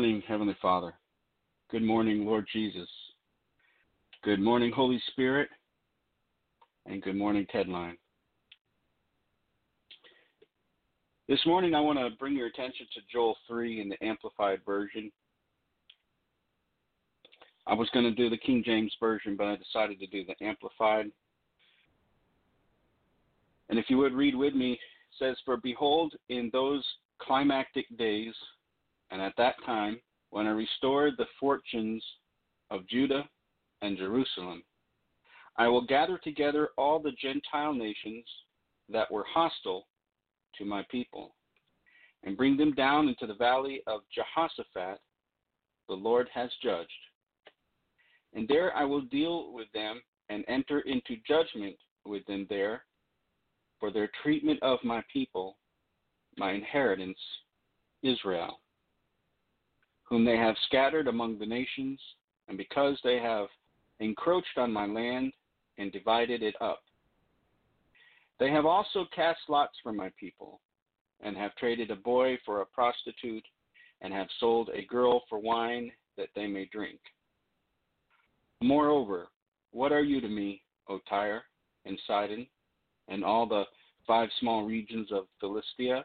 morning, Heavenly Father. Good morning, Lord Jesus. Good morning, Holy Spirit. And good morning, Tedline. This morning, I want to bring your attention to Joel 3 in the Amplified Version. I was going to do the King James Version, but I decided to do the Amplified. And if you would read with me, it says, For behold, in those climactic days, and at that time, when I restored the fortunes of Judah and Jerusalem, I will gather together all the Gentile nations that were hostile to my people, and bring them down into the valley of Jehoshaphat, the Lord has judged. And there I will deal with them and enter into judgment with them there for their treatment of my people, my inheritance, Israel whom they have scattered among the nations, and because they have encroached on my land and divided it up. They have also cast lots for my people, and have traded a boy for a prostitute, and have sold a girl for wine that they may drink. Moreover, what are you to me, O Tyre and Sidon, and all the five small regions of Philistia?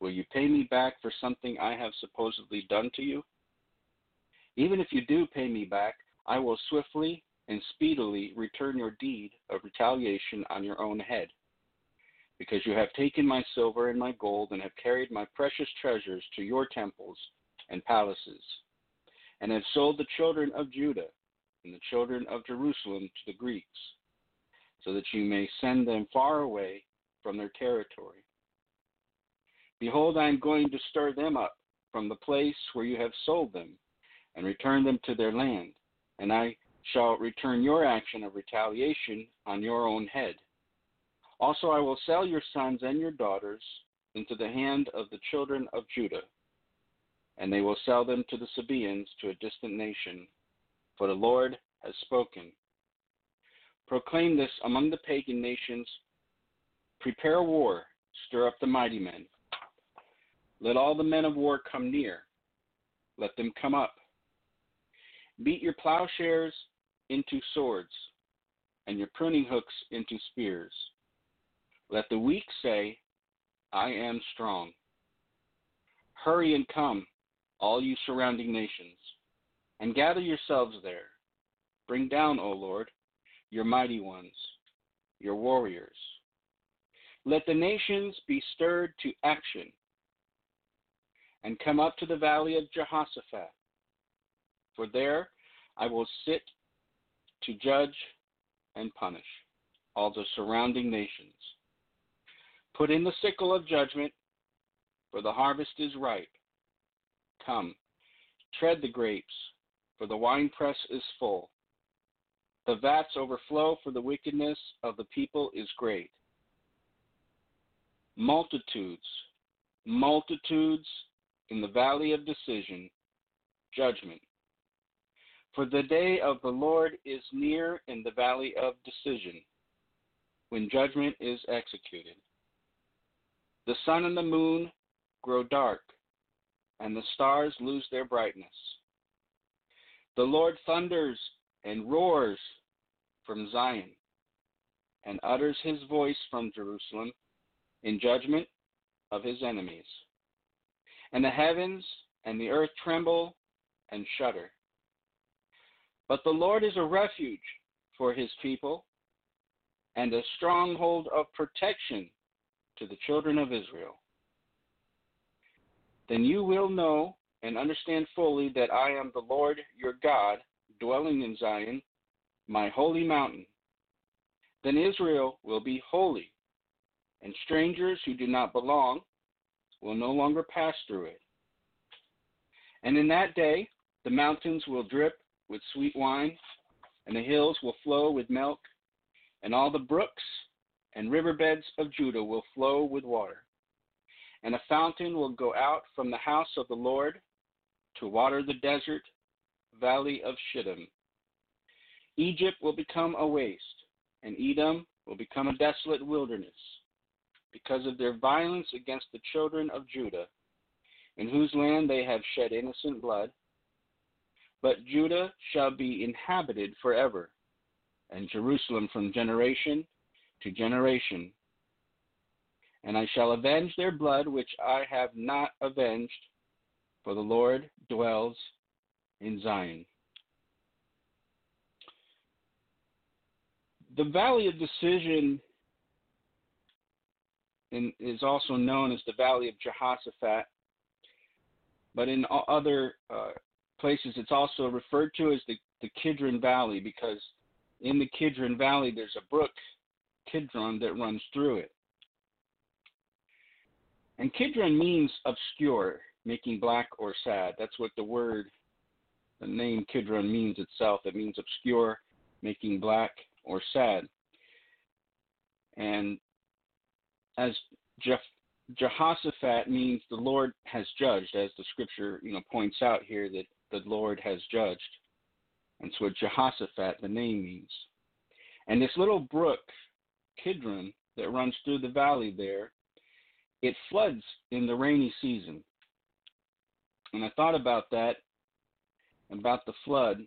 Will you pay me back for something I have supposedly done to you? Even if you do pay me back, I will swiftly and speedily return your deed of retaliation on your own head. Because you have taken my silver and my gold, and have carried my precious treasures to your temples and palaces, and have sold the children of Judah and the children of Jerusalem to the Greeks, so that you may send them far away from their territory. Behold, I am going to stir them up from the place where you have sold them, and return them to their land, and I shall return your action of retaliation on your own head. Also, I will sell your sons and your daughters into the hand of the children of Judah, and they will sell them to the Sabaeans to a distant nation, for the Lord has spoken. Proclaim this among the pagan nations Prepare war, stir up the mighty men. Let all the men of war come near, let them come up. Beat your plowshares into swords, and your pruning hooks into spears. Let the weak say, I am strong. Hurry and come, all you surrounding nations, and gather yourselves there. Bring down, O Lord, your mighty ones, your warriors. Let the nations be stirred to action and come up to the valley of Jehoshaphat. For there I will sit to judge and punish all the surrounding nations. Put in the sickle of judgment, for the harvest is ripe. Come, tread the grapes, for the winepress is full. The vats overflow, for the wickedness of the people is great. Multitudes, multitudes in the valley of decision, judgment. For the day of the Lord is near in the valley of decision, when judgment is executed. The sun and the moon grow dark, and the stars lose their brightness. The Lord thunders and roars from Zion, and utters his voice from Jerusalem in judgment of his enemies. And the heavens and the earth tremble and shudder. But the Lord is a refuge for his people and a stronghold of protection to the children of Israel. Then you will know and understand fully that I am the Lord your God, dwelling in Zion, my holy mountain. Then Israel will be holy, and strangers who do not belong will no longer pass through it. And in that day, the mountains will drip with sweet wine, and the hills will flow with milk, and all the brooks and riverbeds of Judah will flow with water. And a fountain will go out from the house of the Lord to water the desert valley of Shittim. Egypt will become a waste, and Edom will become a desolate wilderness, because of their violence against the children of Judah, in whose land they have shed innocent blood. But Judah shall be inhabited forever, and Jerusalem from generation to generation. And I shall avenge their blood which I have not avenged, for the Lord dwells in Zion. The Valley of Decision in, is also known as the Valley of Jehoshaphat, but in other uh, places it's also referred to as the, the Kidron Valley because in the Kidron Valley there's a brook, Kidron, that runs through it. And Kidron means obscure, making black or sad. That's what the word, the name Kidron means itself. It means obscure, making black or sad. And as Je- Jehoshaphat means the Lord has judged, as the scripture you know points out here that the Lord has judged. And so Jehoshaphat the name means. And this little brook, Kidron, that runs through the valley there, it floods in the rainy season. And I thought about that, about the flood.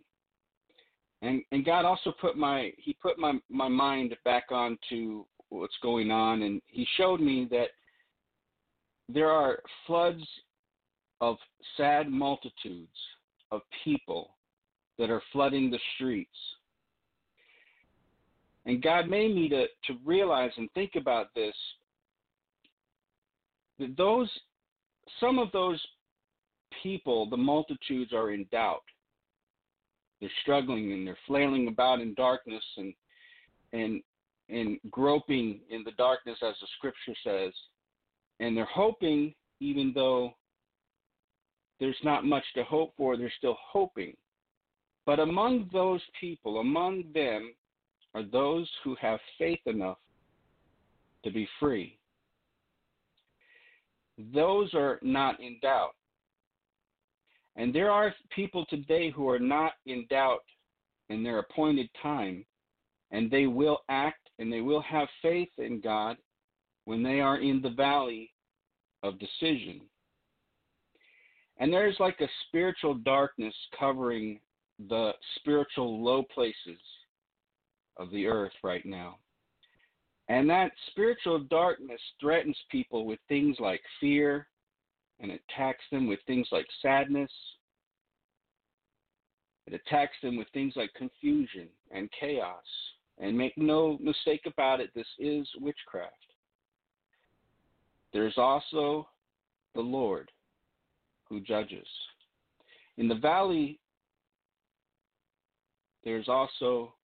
And and God also put my he put my, my mind back onto what's going on and he showed me that there are floods of sad multitudes of people that are flooding the streets. And God made me to, to realize and think about this that those some of those people, the multitudes are in doubt. They're struggling and they're flailing about in darkness and and and groping in the darkness as the scripture says. And they're hoping even though there's not much to hope for, they're still hoping. But among those people, among them, are those who have faith enough to be free. Those are not in doubt. And there are people today who are not in doubt in their appointed time, and they will act and they will have faith in God when they are in the valley of decision. And there's like a spiritual darkness covering the spiritual low places of the earth right now. And that spiritual darkness threatens people with things like fear and attacks them with things like sadness. It attacks them with things like confusion and chaos. And make no mistake about it, this is witchcraft. There's also the Lord who judges. In the valley, there's also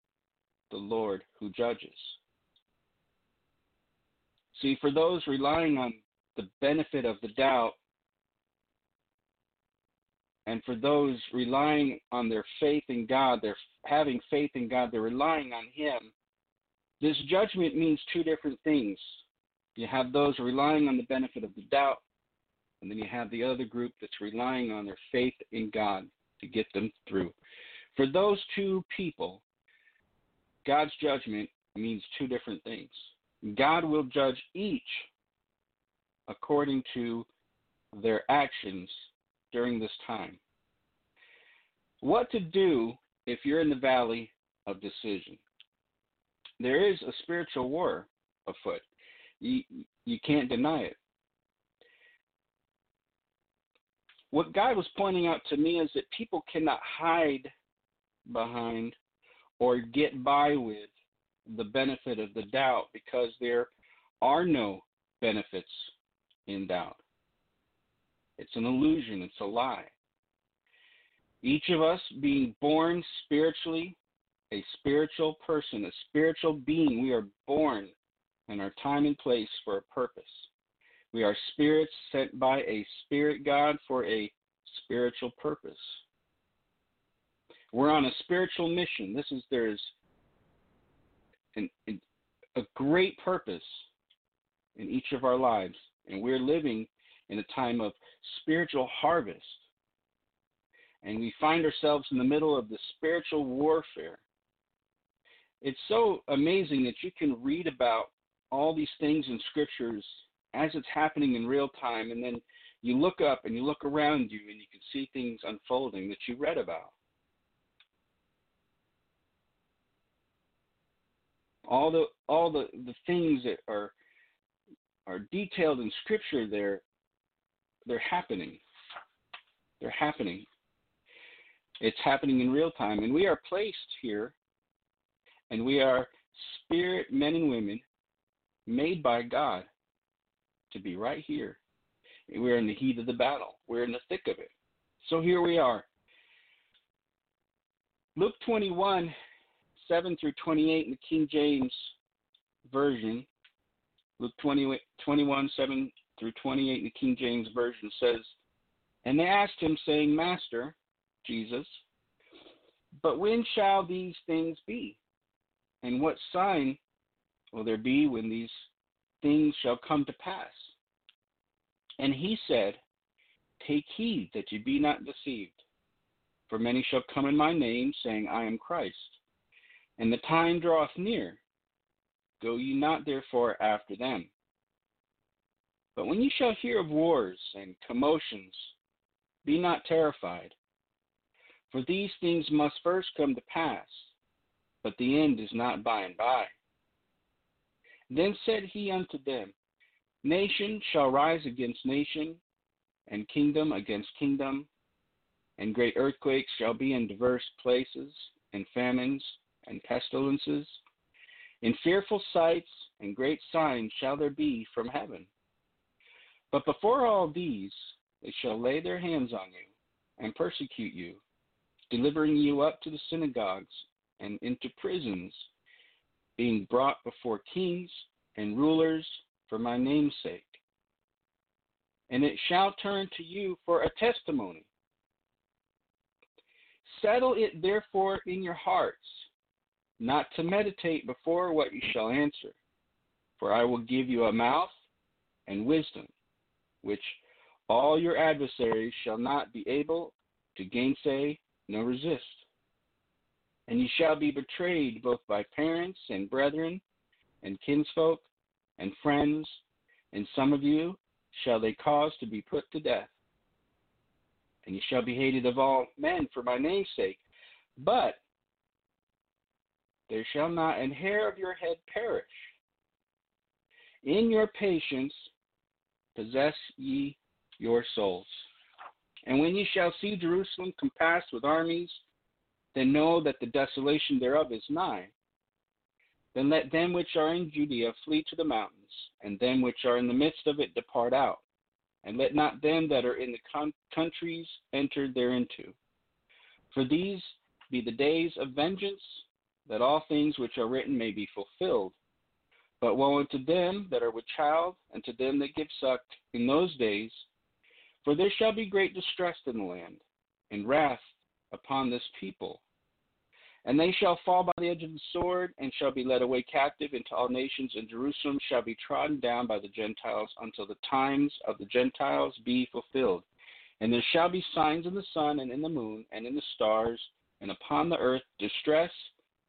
the Lord who judges. See, for those relying on the benefit of the doubt, and for those relying on their faith in God, they're having faith in God, they're relying on Him, this judgment means two different things. You have those relying on the benefit of the doubt, and then you have the other group that's relying on their faith in God to get them through. For those two people, God's judgment means two different things. God will judge each according to their actions during this time. What to do if you're in the valley of decision? There is a spiritual war afoot. You, you can't deny it. What God was pointing out to me is that people cannot hide behind or get by with the benefit of the doubt because there are no benefits in doubt. It's an illusion, it's a lie. Each of us being born spiritually, a spiritual person, a spiritual being, we are born in our time and place for a purpose. We are spirits sent by a spirit God for a spiritual purpose. We're on a spiritual mission. This is there's an, a great purpose in each of our lives, and we're living in a time of spiritual harvest. And we find ourselves in the middle of the spiritual warfare. It's so amazing that you can read about all these things in scriptures as it's happening in real time, and then you look up and you look around you and you can see things unfolding that you read about. All the all the, the things that are are detailed in scripture they're they're happening. They're happening. It's happening in real time. And we are placed here and we are spirit men and women made by God to be right here. We're in the heat of the battle. We're in the thick of it. So here we are. Luke 21, 7 through 28 in the King James Version. Luke 20, 21, 7 through 28 in the King James Version says, And they asked him, saying, Master, Jesus, but when shall these things be? And what sign will there be when these things shall come to pass. And he said, Take heed that ye be not deceived. For many shall come in my name, saying, I am Christ. And the time draweth near. Go ye not therefore after them. But when ye shall hear of wars and commotions, be not terrified. For these things must first come to pass, but the end is not by and by. Then said he unto them, Nation shall rise against nation, and kingdom against kingdom, and great earthquakes shall be in diverse places, and famines and pestilences, in fearful sights and great signs shall there be from heaven. But before all these, they shall lay their hands on you and persecute you, delivering you up to the synagogues and into prisons, being brought before kings and rulers for my name's sake. And it shall turn to you for a testimony. Settle it therefore in your hearts, not to meditate before what you shall answer. For I will give you a mouth and wisdom, which all your adversaries shall not be able to gainsay nor resist. And ye shall be betrayed both by parents and brethren and kinsfolk and friends, and some of you shall they cause to be put to death. And ye shall be hated of all men for my name's sake. But there shall not an hair of your head perish. In your patience possess ye your souls. And when ye shall see Jerusalem compassed with armies, then know that the desolation thereof is nigh. Then let them which are in Judea flee to the mountains, and them which are in the midst of it depart out. And let not them that are in the con- countries enter thereinto. For these be the days of vengeance, that all things which are written may be fulfilled. But woe unto them that are with child, and to them that give suck in those days, for there shall be great distress in the land, and wrath upon this people. And they shall fall by the edge of the sword, and shall be led away captive into all nations, and Jerusalem shall be trodden down by the Gentiles until the times of the Gentiles be fulfilled. And there shall be signs in the sun, and in the moon, and in the stars, and upon the earth distress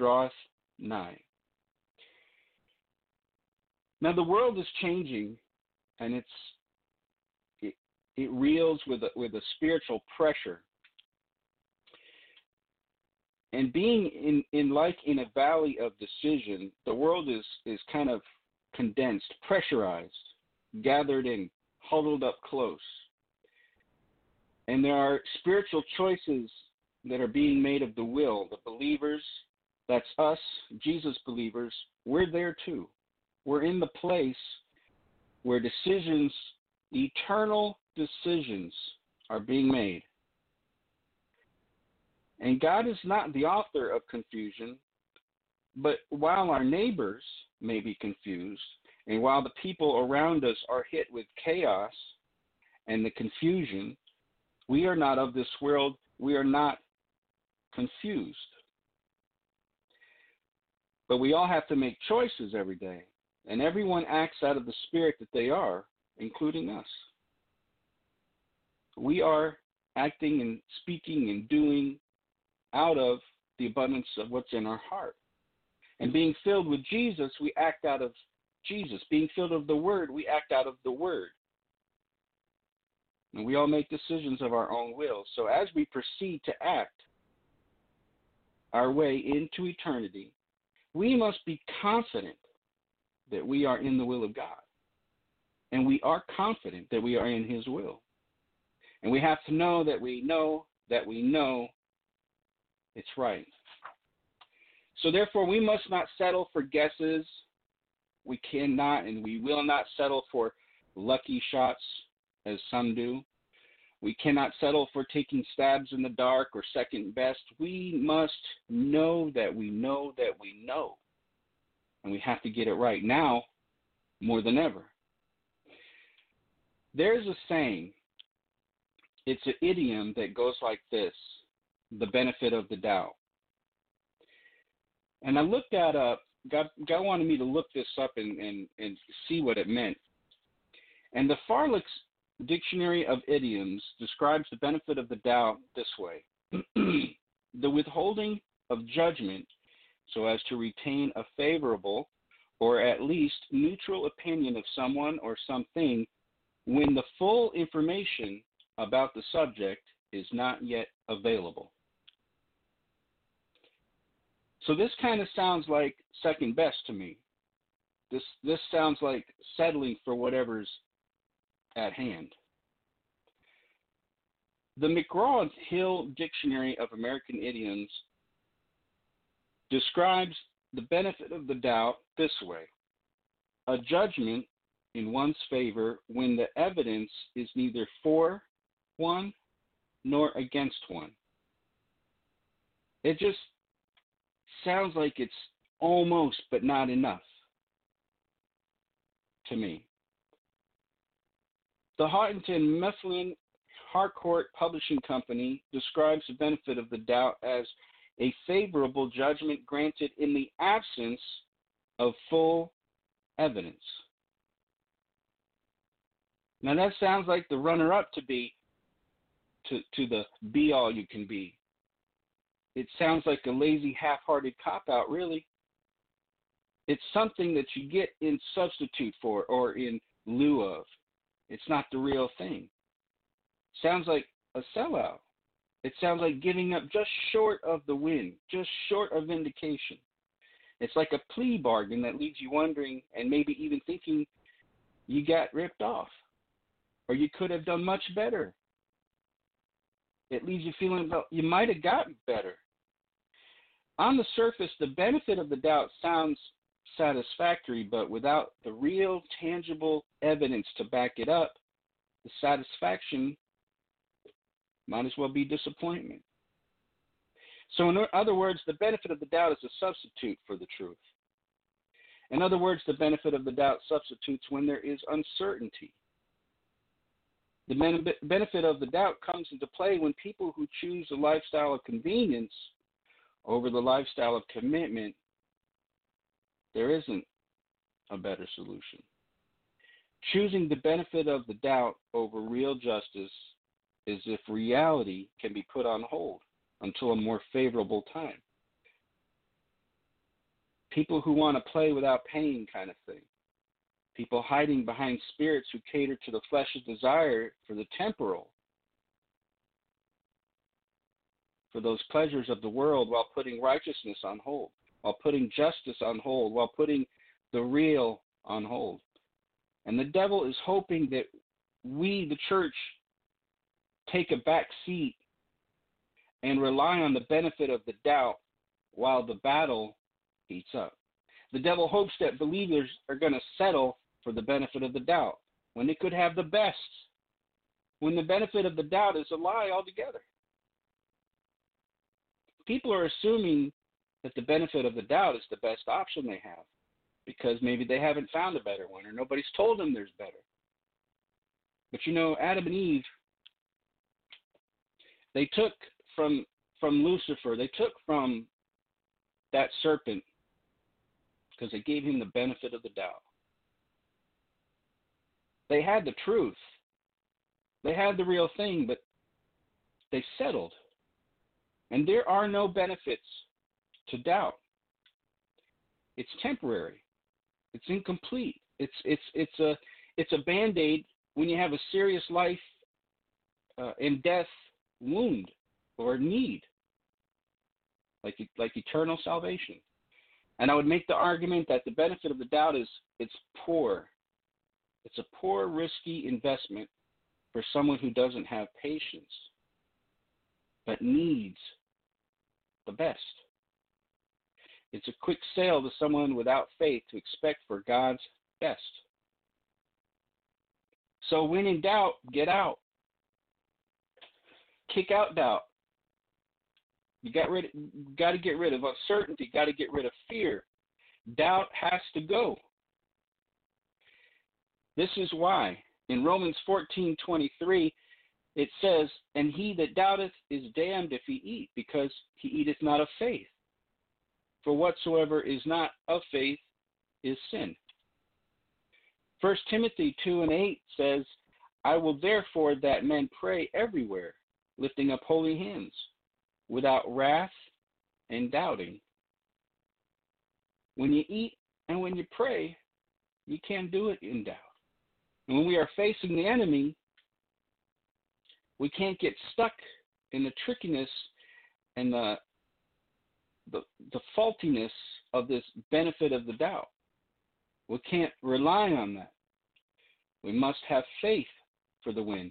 draweth nigh. Now the world is changing, and it's it, it reels with a, with a spiritual pressure and being in, in like in a valley of decision, the world is, is kind of condensed, pressurized, gathered in, huddled up close. And there are spiritual choices that are being made of the will. The believers, that's us, Jesus believers, we're there too. We're in the place where decisions, eternal decisions, are being made. And God is not the author of confusion, but while our neighbors may be confused, and while the people around us are hit with chaos and the confusion, we are not of this world. We are not confused. But we all have to make choices every day, and everyone acts out of the spirit that they are, including us. We are acting and speaking and doing out of the abundance of what's in our heart. And being filled with Jesus, we act out of Jesus. Being filled of the Word, we act out of the Word. And we all make decisions of our own will. So as we proceed to act our way into eternity, we must be confident that we are in the will of God. And we are confident that we are in His will. And we have to know that we know that we know it's right. So therefore, we must not settle for guesses. We cannot and we will not settle for lucky shots as some do. We cannot settle for taking stabs in the dark or second best. We must know that we know that we know. And we have to get it right now more than ever. There's a saying, it's an idiom that goes like this the benefit of the doubt. And I looked that up. God, God wanted me to look this up and, and, and see what it meant. And the Farlex Dictionary of Idioms describes the benefit of the doubt this way the withholding of judgment so as to retain a favorable or at least neutral opinion of someone or something when the full information about the subject is not yet available. So this kind of sounds like second best to me. This this sounds like settling for whatever's at hand. The McGraw Hill Dictionary of American Idioms describes the benefit of the doubt this way a judgment in one's favor when the evidence is neither for one nor against one. It just sounds like it's almost but not enough to me. The Houghton Mifflin Harcourt Publishing Company describes the benefit of the doubt as a favorable judgment granted in the absence of full evidence. Now that sounds like the runner up to be to, to the be all you can be. It sounds like a lazy half hearted cop out, really. It's something that you get in substitute for or in lieu of. It's not the real thing. Sounds like a sellout. It sounds like giving up just short of the win, just short of vindication. It's like a plea bargain that leaves you wondering and maybe even thinking you got ripped off or you could have done much better. It leaves you feeling well, you might have gotten better. On the surface, the benefit of the doubt sounds satisfactory, but without the real tangible evidence to back it up, the satisfaction might as well be disappointment. So, in other words, the benefit of the doubt is a substitute for the truth. In other words, the benefit of the doubt substitutes when there is uncertainty. The benefit of the doubt comes into play when people who choose a lifestyle of convenience over the lifestyle of commitment, there isn't a better solution. Choosing the benefit of the doubt over real justice is if reality can be put on hold until a more favorable time. People who want to play without pain, kind of thing. People hiding behind spirits who cater to the flesh's desire for the temporal, for those pleasures of the world while putting righteousness on hold, while putting justice on hold, while putting the real on hold. And the devil is hoping that we, the church, take a back seat and rely on the benefit of the doubt while the battle heats up. The devil hopes that believers are going to settle for the benefit of the doubt when they could have the best, when the benefit of the doubt is a lie altogether. People are assuming that the benefit of the doubt is the best option they have because maybe they haven't found a better one or nobody's told them there's better. But you know, Adam and Eve they took from from Lucifer, they took from that serpent because they gave him the benefit of the doubt. They had the truth. They had the real thing, but they settled. And there are no benefits to doubt. It's temporary. It's incomplete. It's it's it's a it's a band-aid when you have a serious life uh, and death wound or need, like like eternal salvation. And I would make the argument that the benefit of the doubt is it's poor. It's a poor, risky investment for someone who doesn't have patience, but needs the best. It's a quick sale to someone without faith to expect for God's best. So when in doubt, get out. Kick out doubt. You got rid got to get rid of uncertainty, got to get rid of fear. Doubt has to go. This is why in Romans 14:23 it says, "And he that doubteth is damned if he eat, because he eateth not of faith. For whatsoever is not of faith is sin." First Timothy 2 and 8 says, I will therefore that men pray everywhere, lifting up holy hands, without wrath and doubting. When you eat and when you pray, you can't do it in doubt. And when we are facing the enemy, we can't get stuck in the trickiness and the the, the faultiness of this benefit of the doubt. We can't rely on that. We must have faith for the win.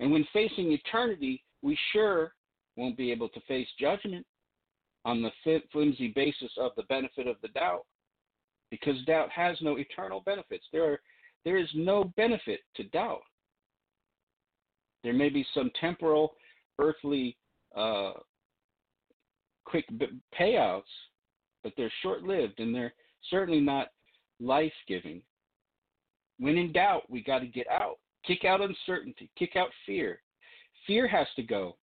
And when facing eternity, we sure won't be able to face judgment on the flimsy basis of the benefit of the doubt because doubt has no eternal benefits. There, are, there is no benefit to doubt. There may be some temporal, earthly, uh, quick payouts, but they're short lived and they're certainly not life giving. When in doubt, we got to get out. Kick out uncertainty, kick out fear. Fear has to go.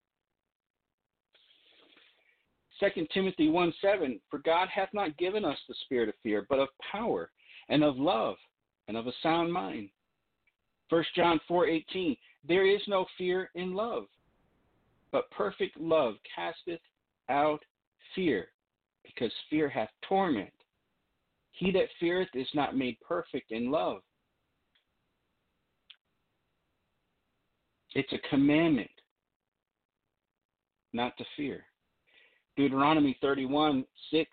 2 Timothy 1 7, for God hath not given us the spirit of fear, but of power and of love and of a sound mind. 1 John 4 18, there is no fear in love, but perfect love casteth out fear, because fear hath torment. He that feareth is not made perfect in love. It's a commandment not to fear. Deuteronomy 31 6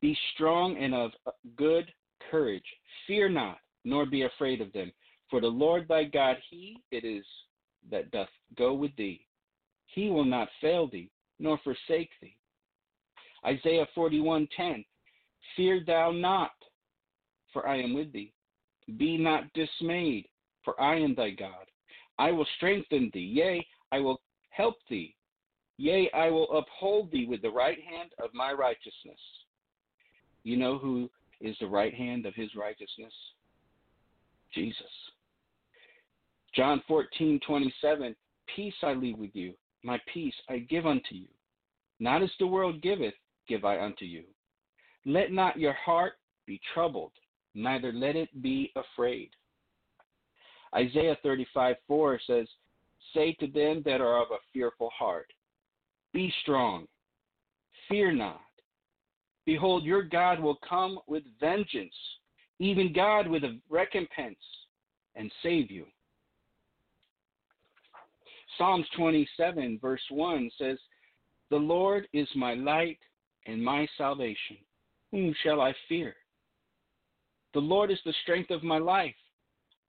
Be strong and of good courage. Fear not, nor be afraid of them. For the Lord thy God, he it is that doth go with thee. He will not fail thee, nor forsake thee. Isaiah 41:10 Fear thou not, for I am with thee. Be not dismayed, for I am thy God. I will strengthen thee, yea, I will help thee. Yea, I will uphold thee with the right hand of my righteousness. You know who is the right hand of his righteousness? Jesus. John 14:27 Peace I leave with you, my peace I give unto you. Not as the world giveth, give I unto you. Let not your heart be troubled, neither let it be afraid. Isaiah 35 4 says, Say to them that are of a fearful heart, Be strong, fear not. Behold, your God will come with vengeance, even God with a recompense, and save you. Psalms 27, verse 1 says, The Lord is my light and my salvation. Whom shall I fear? The Lord is the strength of my life.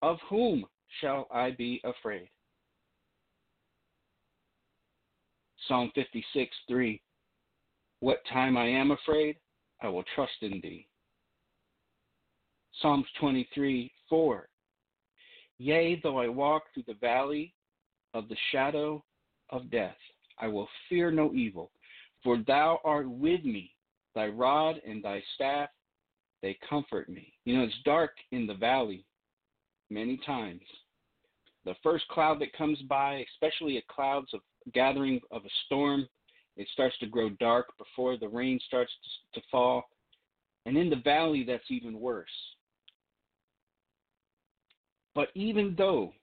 Of whom shall I be afraid? Psalm 56, 3. What time I am afraid, I will trust in thee. Psalms 23, 4. Yea, though I walk through the valley of the shadow of death, I will fear no evil, for thou art with me. Thy rod and thy staff, they comfort me. You know, it's dark in the valley, many times. The first cloud that comes by, especially a clouds of gathering of a storm, it starts to grow dark before the rain starts to fall. And in the valley, that's even worse. But even though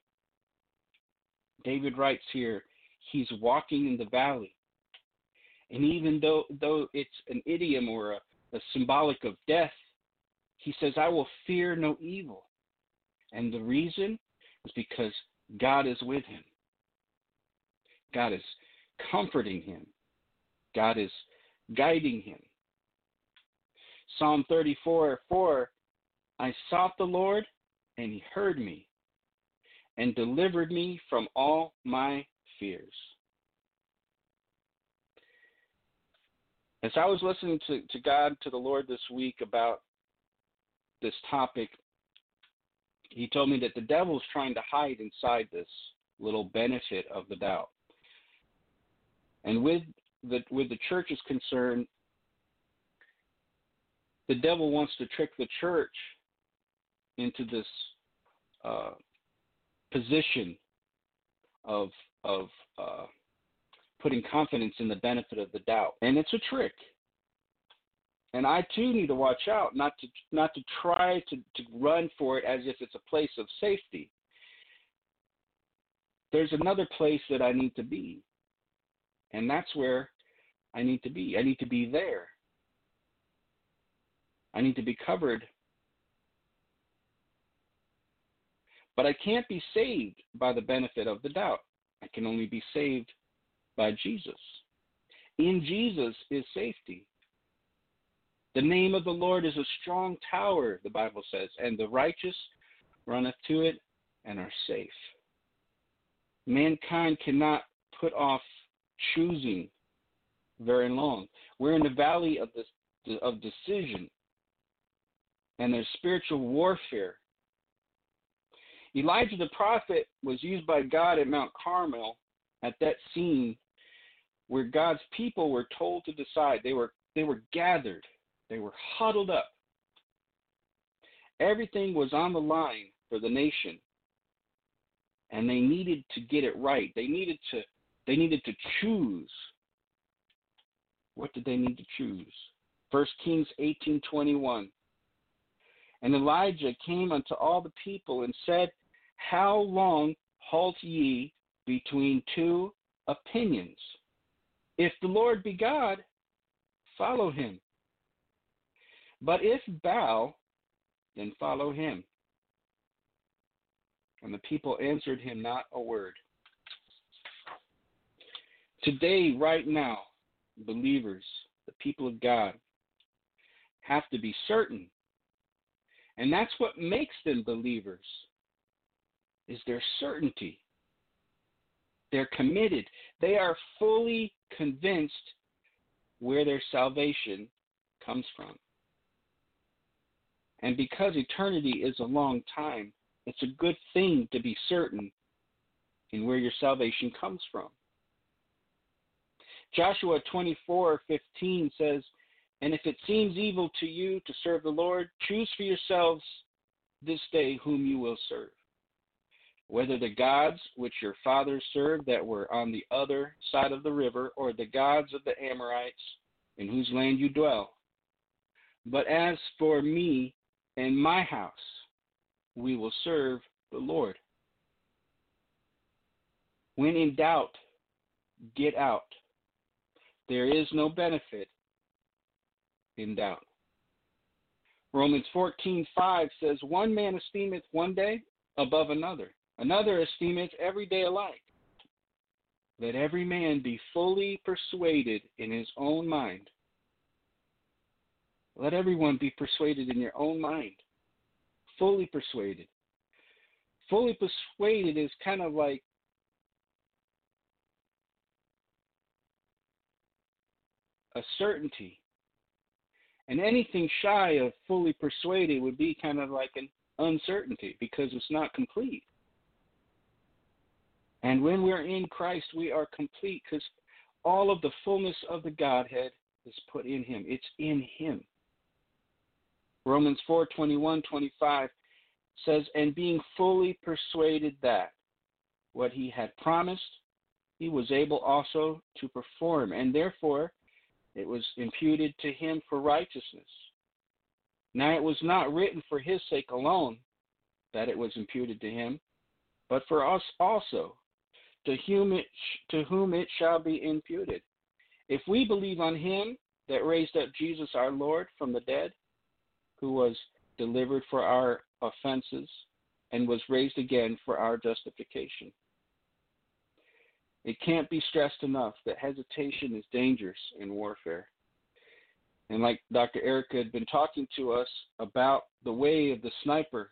David writes here, he's walking in the valley, and even though though it's an idiom or a, a symbolic of death, he says, I will fear no evil. And the reason is because God is with him. God is comforting him. God is guiding him. Psalm 34 4 I sought the Lord, and he heard me and delivered me from all my fears. As I was listening to, to God, to the Lord this week about this topic, he told me that the devil's trying to hide inside this little benefit of the doubt. And with the with the church is concerned, the devil wants to trick the church into this uh, position of of uh, putting confidence in the benefit of the doubt, and it's a trick. And I too need to watch out, not to not to try to, to run for it as if it's a place of safety. There's another place that I need to be, and that's where I need to be. I need to be there. I need to be covered. But I can't be saved by the benefit of the doubt. I can only be saved by Jesus. In Jesus is safety. The name of the Lord is a strong tower, the Bible says, and the righteous runneth to it and are safe. Mankind cannot put off choosing very long. We're in the valley of the of decision, and there's spiritual warfare. Elijah the prophet was used by God at Mount Carmel at that scene where God's people were told to decide. They were they were gathered. They were huddled up. Everything was on the line for the nation. And they needed to get it right. They needed to they needed to choose. What did they need to choose? First Kings 18:21. And Elijah came unto all the people and said, How long halt ye between two opinions? If the Lord be God, follow him. But if Baal, then follow him. And the people answered him not a word. Today, right now, believers, the people of God, have to be certain. And that's what makes them believers is their certainty. They're committed. They are fully convinced where their salvation comes from. And because eternity is a long time, it's a good thing to be certain in where your salvation comes from. Joshua 24:15 says, "And if it seems evil to you to serve the Lord, choose for yourselves this day whom you will serve, whether the gods which your fathers served that were on the other side of the river, or the gods of the Amorites in whose land you dwell. But as for me and my house, we will serve the Lord. When in doubt, get out. There is no benefit in doubt. Romans 14:5 says, "One man esteemeth one day above another; another esteemeth every day alike. Let every man be fully persuaded in his own mind." Let everyone be persuaded in your own mind. Fully persuaded. Fully persuaded is kind of like a certainty. And anything shy of fully persuaded would be kind of like an uncertainty because it's not complete. And when we're in Christ, we are complete because all of the fullness of the Godhead is put in Him. It's in Him. Romans 4 21 25 says, And being fully persuaded that what he had promised, he was able also to perform, and therefore it was imputed to him for righteousness. Now it was not written for his sake alone that it was imputed to him, but for us also, to whom it, to whom it shall be imputed. If we believe on him that raised up Jesus our Lord from the dead, who was delivered for our offenses and was raised again for our justification. It can't be stressed enough that hesitation is dangerous in warfare. And like Dr. Erica had been talking to us about the way of the sniper,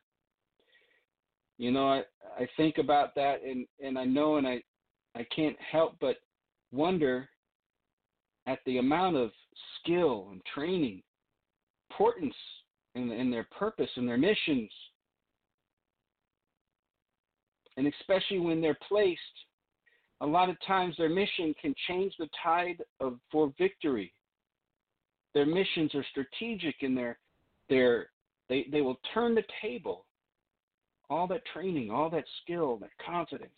you know, I, I think about that and, and I know and I, I can't help but wonder at the amount of skill and training, importance in, in their purpose and their missions. And especially when they're placed, a lot of times their mission can change the tide of for victory. Their missions are strategic and they're, they're, they, they will turn the table. All that training, all that skill, that confidence.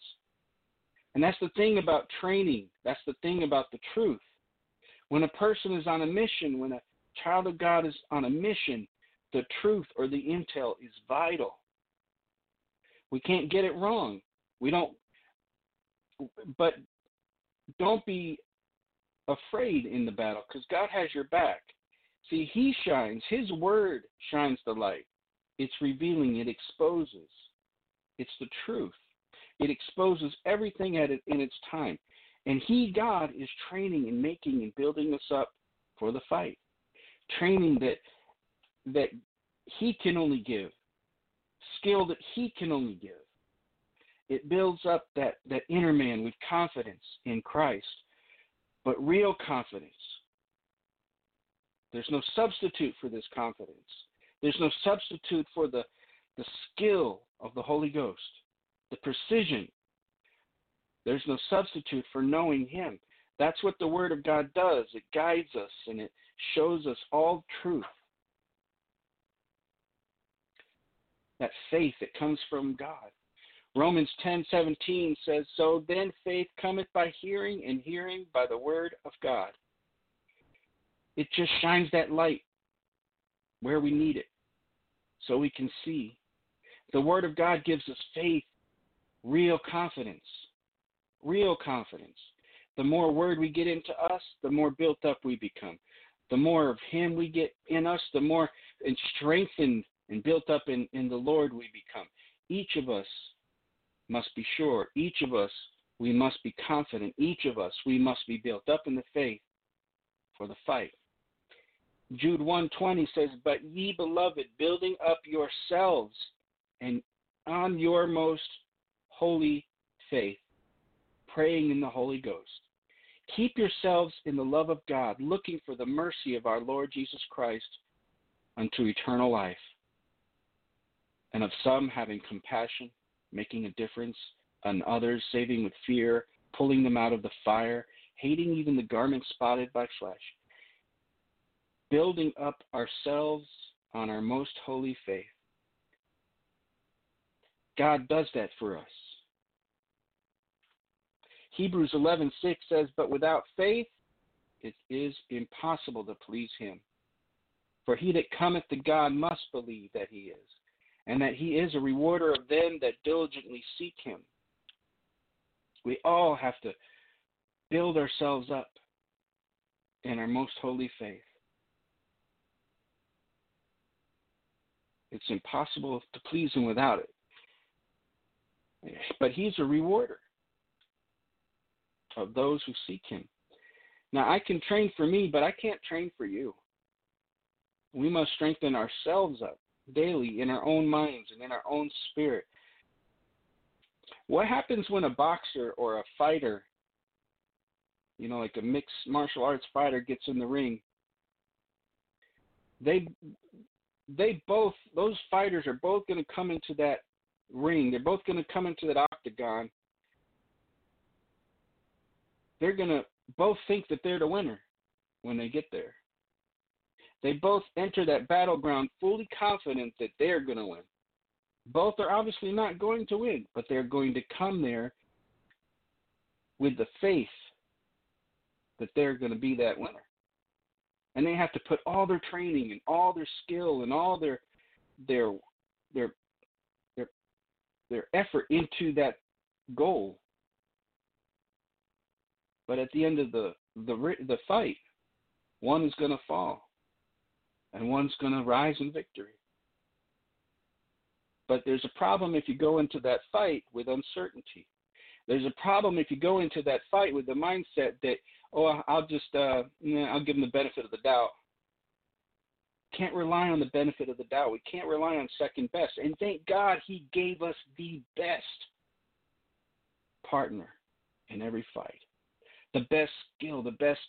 And that's the thing about training. That's the thing about the truth. When a person is on a mission, when a child of God is on a mission, the truth or the intel is vital. We can't get it wrong. We don't, but don't be afraid in the battle because God has your back. See, He shines, His word shines the light. It's revealing, it exposes. It's the truth. It exposes everything at it in its time. And He, God, is training and making and building us up for the fight. Training that that He can only give, skill that He can only give. It builds up that, that inner man with confidence in Christ, but real confidence. There's no substitute for this confidence. There's no substitute for the, the skill of the Holy Ghost, the precision. There's no substitute for knowing Him. That's what the Word of God does. It guides us and it shows us all truth. That faith that comes from God. Romans 10:17 says, "So then faith cometh by hearing, and hearing by the word of God." It just shines that light where we need it, so we can see. The word of God gives us faith, real confidence, real confidence. The more word we get into us, the more built up we become. The more of Him we get in us, the more and strengthened and built up in, in the Lord we become. Each of us must be sure. Each of us, we must be confident. Each of us, we must be built up in the faith for the fight. Jude 120 says, But ye beloved, building up yourselves and on your most holy faith, praying in the Holy Ghost. Keep yourselves in the love of God, looking for the mercy of our Lord Jesus Christ unto eternal life. And of some having compassion, making a difference, and others saving with fear, pulling them out of the fire, hating even the garment spotted by flesh, building up ourselves on our most holy faith. God does that for us. Hebrews 11:6 says, "But without faith it is impossible to please him. For he that cometh to God must believe that he is, and that he is a rewarder of them that diligently seek him. We all have to build ourselves up in our most holy faith. It's impossible to please him without it. But he's a rewarder of those who seek him. Now, I can train for me, but I can't train for you. We must strengthen ourselves up daily in our own minds and in our own spirit. What happens when a boxer or a fighter, you know, like a mixed martial arts fighter gets in the ring? They they both those fighters are both going to come into that ring. They're both going to come into that octagon. They're going to both think that they're the winner when they get there. They both enter that battleground fully confident that they're going to win. Both are obviously not going to win, but they're going to come there with the faith that they're going to be that winner. And they have to put all their training and all their skill and all their their their their their effort into that goal. But at the end of the the the fight, one is going to fall and one's going to rise in victory. But there's a problem if you go into that fight with uncertainty. There's a problem if you go into that fight with the mindset that, oh, I'll just, uh, I'll give them the benefit of the doubt. Can't rely on the benefit of the doubt. We can't rely on second best. And thank God He gave us the best partner in every fight, the best skill, the best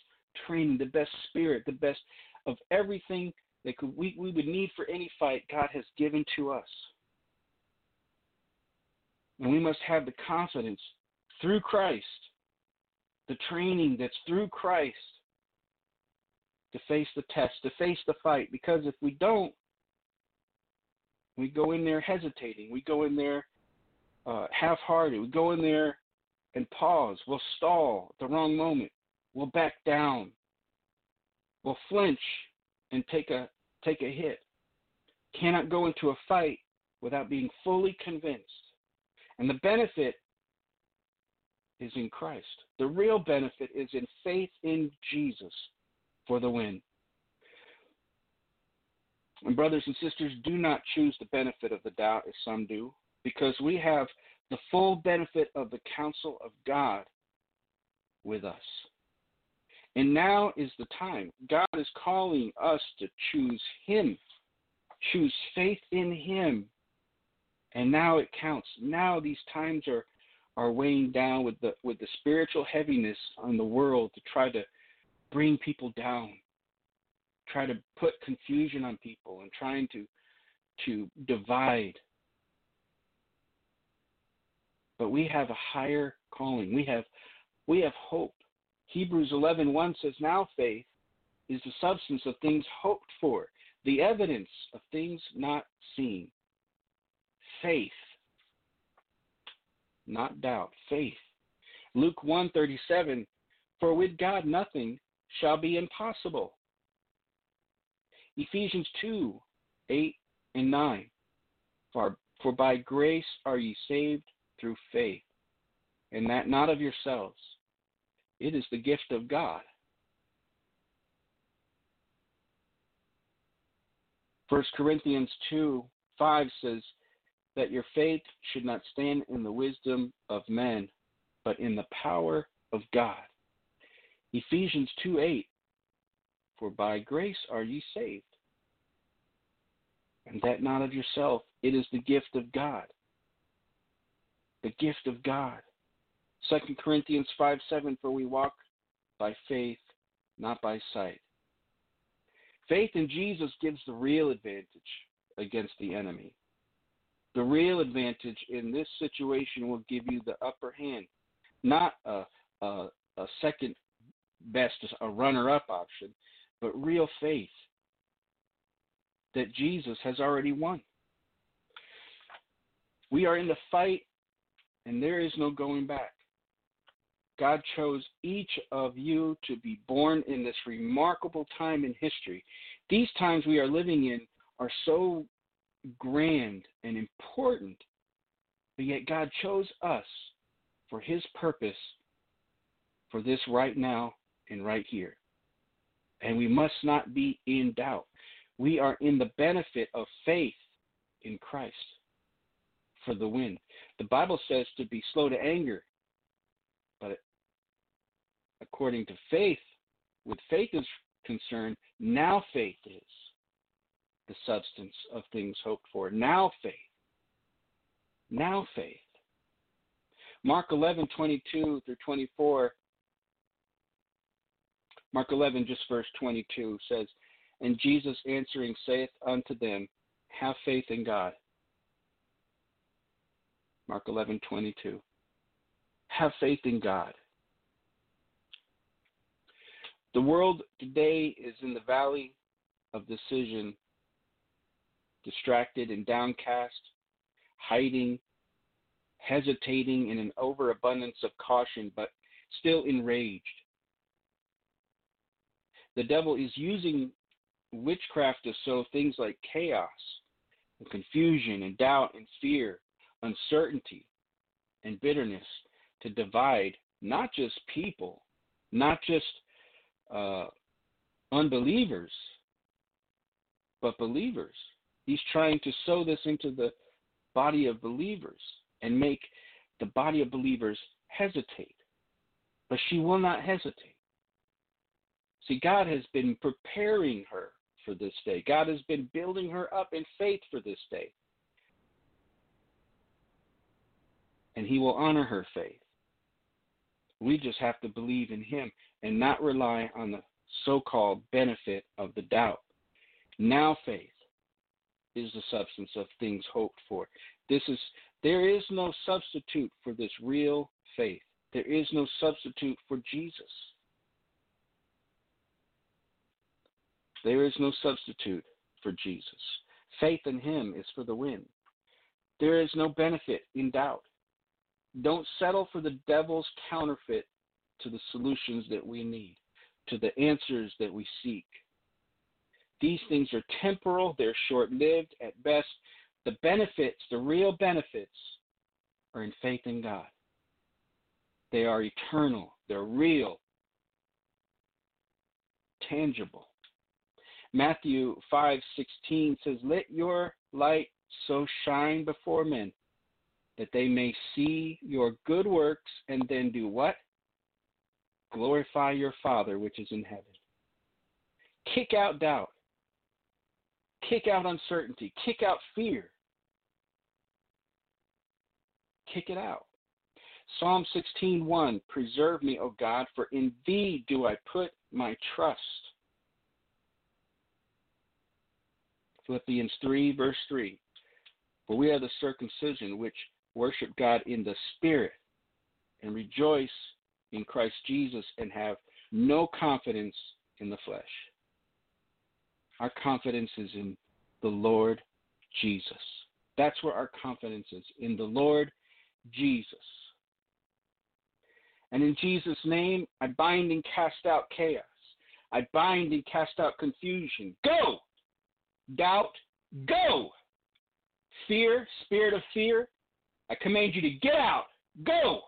training, the best spirit, the best of everything that could, we, we would need for any fight, God has given to us. And we must have the confidence through Christ, the training that's through Christ to face the test, to face the fight. Because if we don't, we go in there hesitating. We go in there uh, half hearted. We go in there and pause. We'll stall at the wrong moment. We'll back down. We'll flinch and take a take a hit. Cannot go into a fight without being fully convinced. And the benefit is in Christ. The real benefit is in faith in Jesus for the win. And brothers and sisters, do not choose the benefit of the doubt as some do, because we have the full benefit of the counsel of God with us. And now is the time. God is calling us to choose Him, choose faith in Him. And now it counts. Now these times are, are weighing down with the with the spiritual heaviness on the world to try to bring people down, try to put confusion on people and trying to to divide. But we have a higher calling. We have we have hope. Hebrews 11:1 says, "Now faith is the substance of things hoped for, the evidence of things not seen." Faith, not doubt. Faith. Luke 1:37, "For with God nothing shall be impossible." Ephesians 2, 8 and 9, "For for by grace are ye saved through faith, and that not of yourselves." It is the gift of God. 1 Corinthians 2 5 says that your faith should not stand in the wisdom of men, but in the power of God. Ephesians 2 8 For by grace are ye saved, and that not of yourself. It is the gift of God. The gift of God. Second Corinthians 5 7, for we walk by faith, not by sight. Faith in Jesus gives the real advantage against the enemy. The real advantage in this situation will give you the upper hand, not a, a, a second best, a runner up option, but real faith that Jesus has already won. We are in the fight, and there is no going back. God chose each of you to be born in this remarkable time in history. These times we are living in are so grand and important, but yet God chose us for His purpose for this right now and right here. And we must not be in doubt. We are in the benefit of faith in Christ for the win. The Bible says to be slow to anger, but according to faith, with faith is concerned, now faith is the substance of things hoped for. Now faith. Now faith. Mark 11, 22 through 24. Mark 11, just verse 22 says, And Jesus answering saith unto them, Have faith in God. Mark 11, 22. Have faith in God. The world today is in the valley of decision, distracted and downcast, hiding, hesitating in an overabundance of caution, but still enraged. The devil is using witchcraft to sow things like chaos and confusion and doubt and fear, uncertainty and bitterness to divide not just people, not just uh, unbelievers, but believers. He's trying to sow this into the body of believers and make the body of believers hesitate. But she will not hesitate. See, God has been preparing her for this day. God has been building her up in faith for this day. And He will honor her faith. We just have to believe in Him and not rely on the so called benefit of the doubt. Now faith is the substance of things hoped for. This is there is no substitute for this real faith. There is no substitute for Jesus. There is no substitute for Jesus. Faith in him is for the win. There is no benefit in doubt. Don't settle for the devil's counterfeit to the solutions that we need, to the answers that we seek. These things are temporal, they're short lived at best. The benefits, the real benefits, are in faith in God. They are eternal, they're real, tangible. Matthew 5:16 says, "Let your light so shine before men that they may see your good works and then do what? Glorify your Father which is in heaven." Kick out doubt. Kick out uncertainty. Kick out fear. Kick it out. Psalm 16:1 Preserve me, O God, for in thee do I put my trust. Philippians 3, verse 3. For we are the circumcision which worship God in the Spirit and rejoice in Christ Jesus and have no confidence in the flesh. Our confidence is in the Lord Jesus. That's where our confidence is, in the Lord Jesus. And in Jesus' name, I bind and cast out chaos. I bind and cast out confusion. Go! doubt, go. Fear, spirit of fear, I command you to get out, go.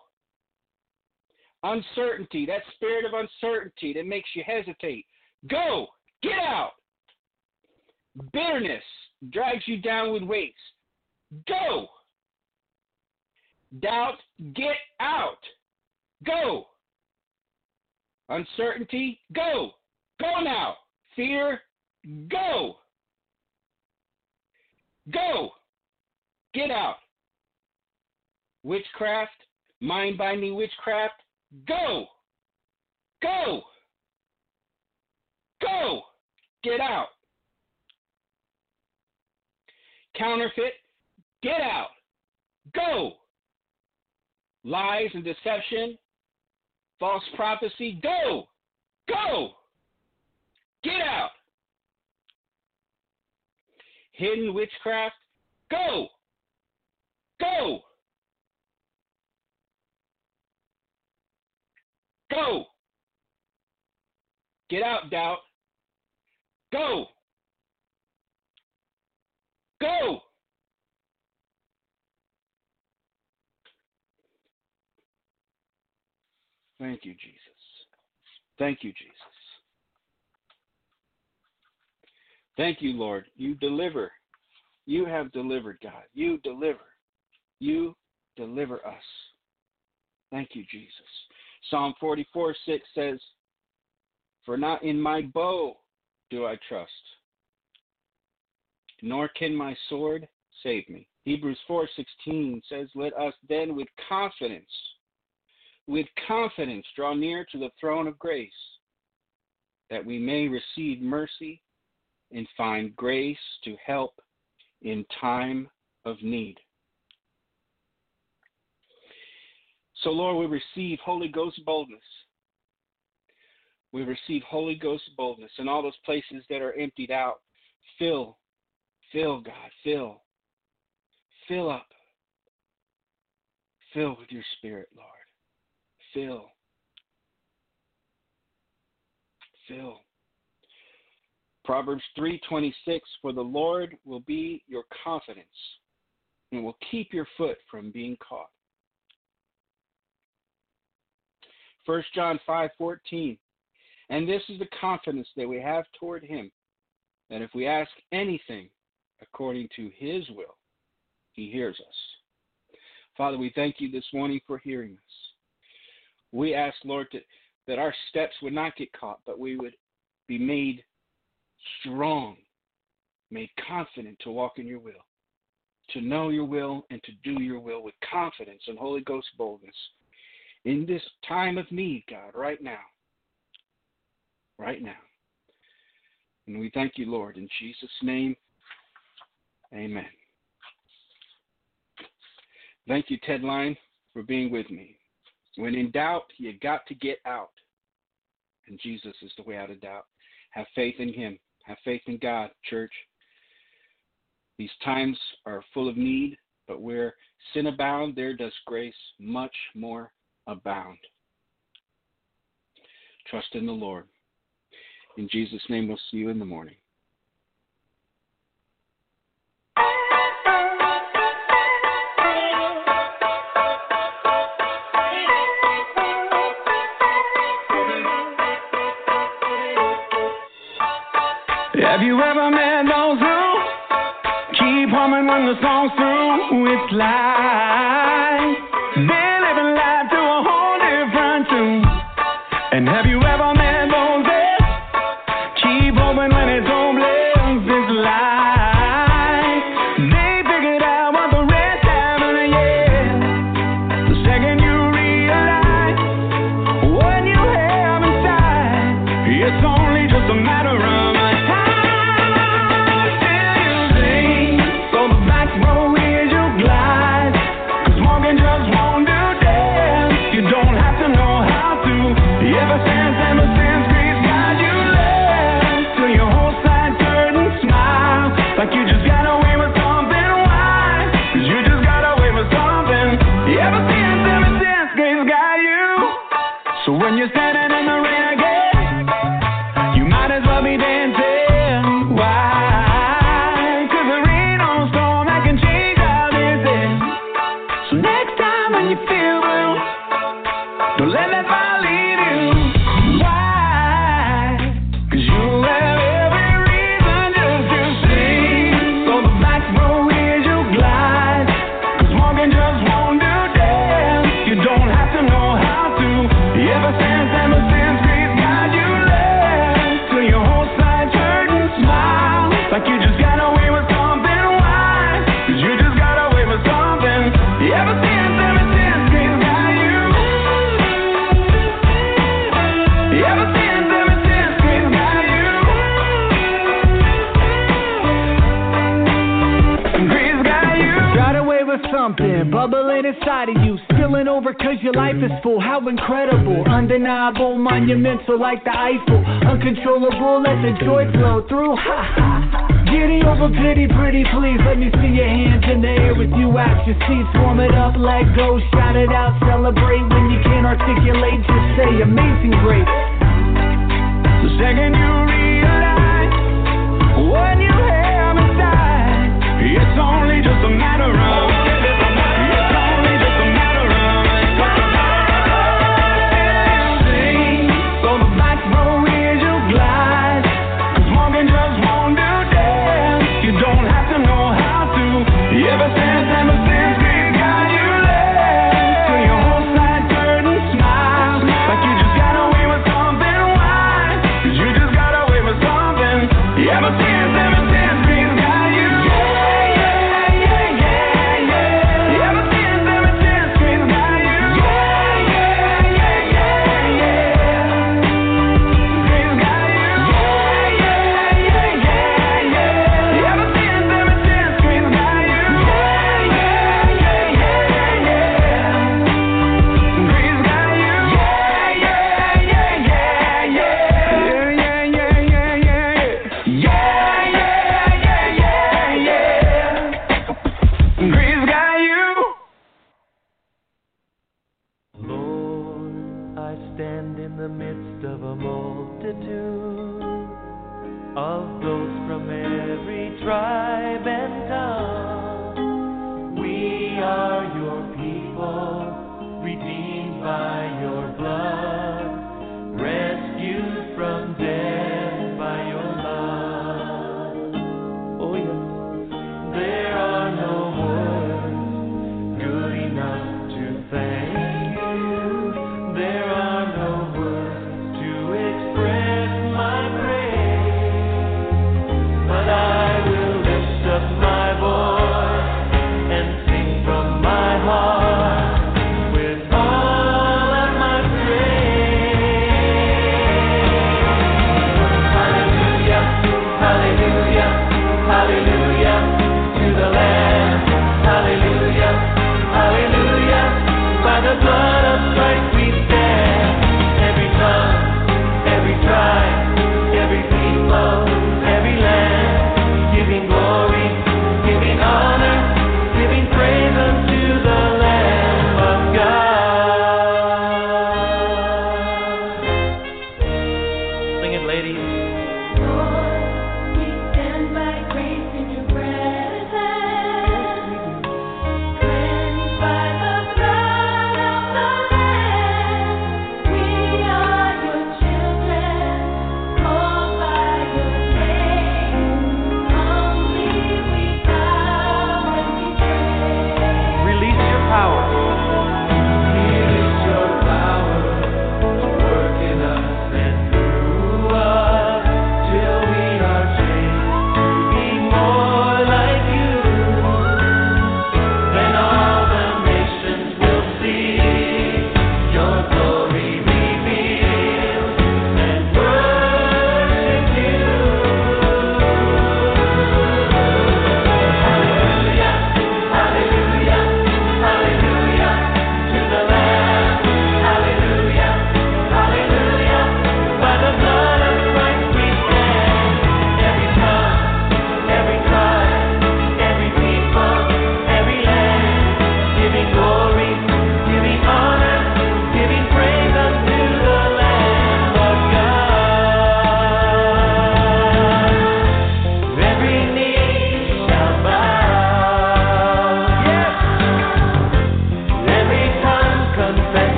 Uncertainty, that spirit of uncertainty that makes you hesitate, go, get out. Bitterness drags you down with weights, go. Doubt, get out, go. Uncertainty, go. Go now. Fear, go. Go! Get out! Witchcraft, mind binding witchcraft, go! Go! Go! Get out! Counterfeit, get out! Go! Lies and deception, false prophecy, go! Go! Get out! hidden witchcraft, go! Go! Go! Get out, doubt. Go! Go! Thank you, Jesus. Thank you, Jesus. Thank you, Lord. You deliver. You have delivered, God. You deliver. You deliver us. Thank you, Jesus. Psalm 44 6 says, For not in my bow do I trust, nor can my sword save me. Hebrews 4:16 says, "Let us then with confidence, with confidence draw near to the throne of grace, that we may receive mercy and find grace to help in time of need. So, Lord, we receive Holy Ghost boldness. We receive Holy Ghost boldness in all those places that are emptied out. Fill, fill, God, fill. Fill up. Fill with your Spirit, Lord. Fill. Fill. Proverbs 3:26 for the Lord will be your confidence and will keep your foot from being caught. 1 John 5:14 and this is the confidence that we have toward him that if we ask anything according to his will, he hears us. Father, we thank you this morning for hearing us. We ask, Lord, that that our steps would not get caught, but we would be made strong, made confident to walk in your will, to know your will, and to do your will with confidence and Holy Ghost boldness. In this time of need, God, right now, right now. And we thank you, Lord, in Jesus' name. Amen. Thank you, Ted Line, for being with me. When in doubt, you got to get out. And Jesus is the way out of doubt. Have faith in Him. Have faith in God, church. These times are full of need, but where sin abound, there does grace much more abound. Trust in the Lord. In Jesus' name, we'll see you in the morning. you ever met those who keep humming when the song's through? It's life.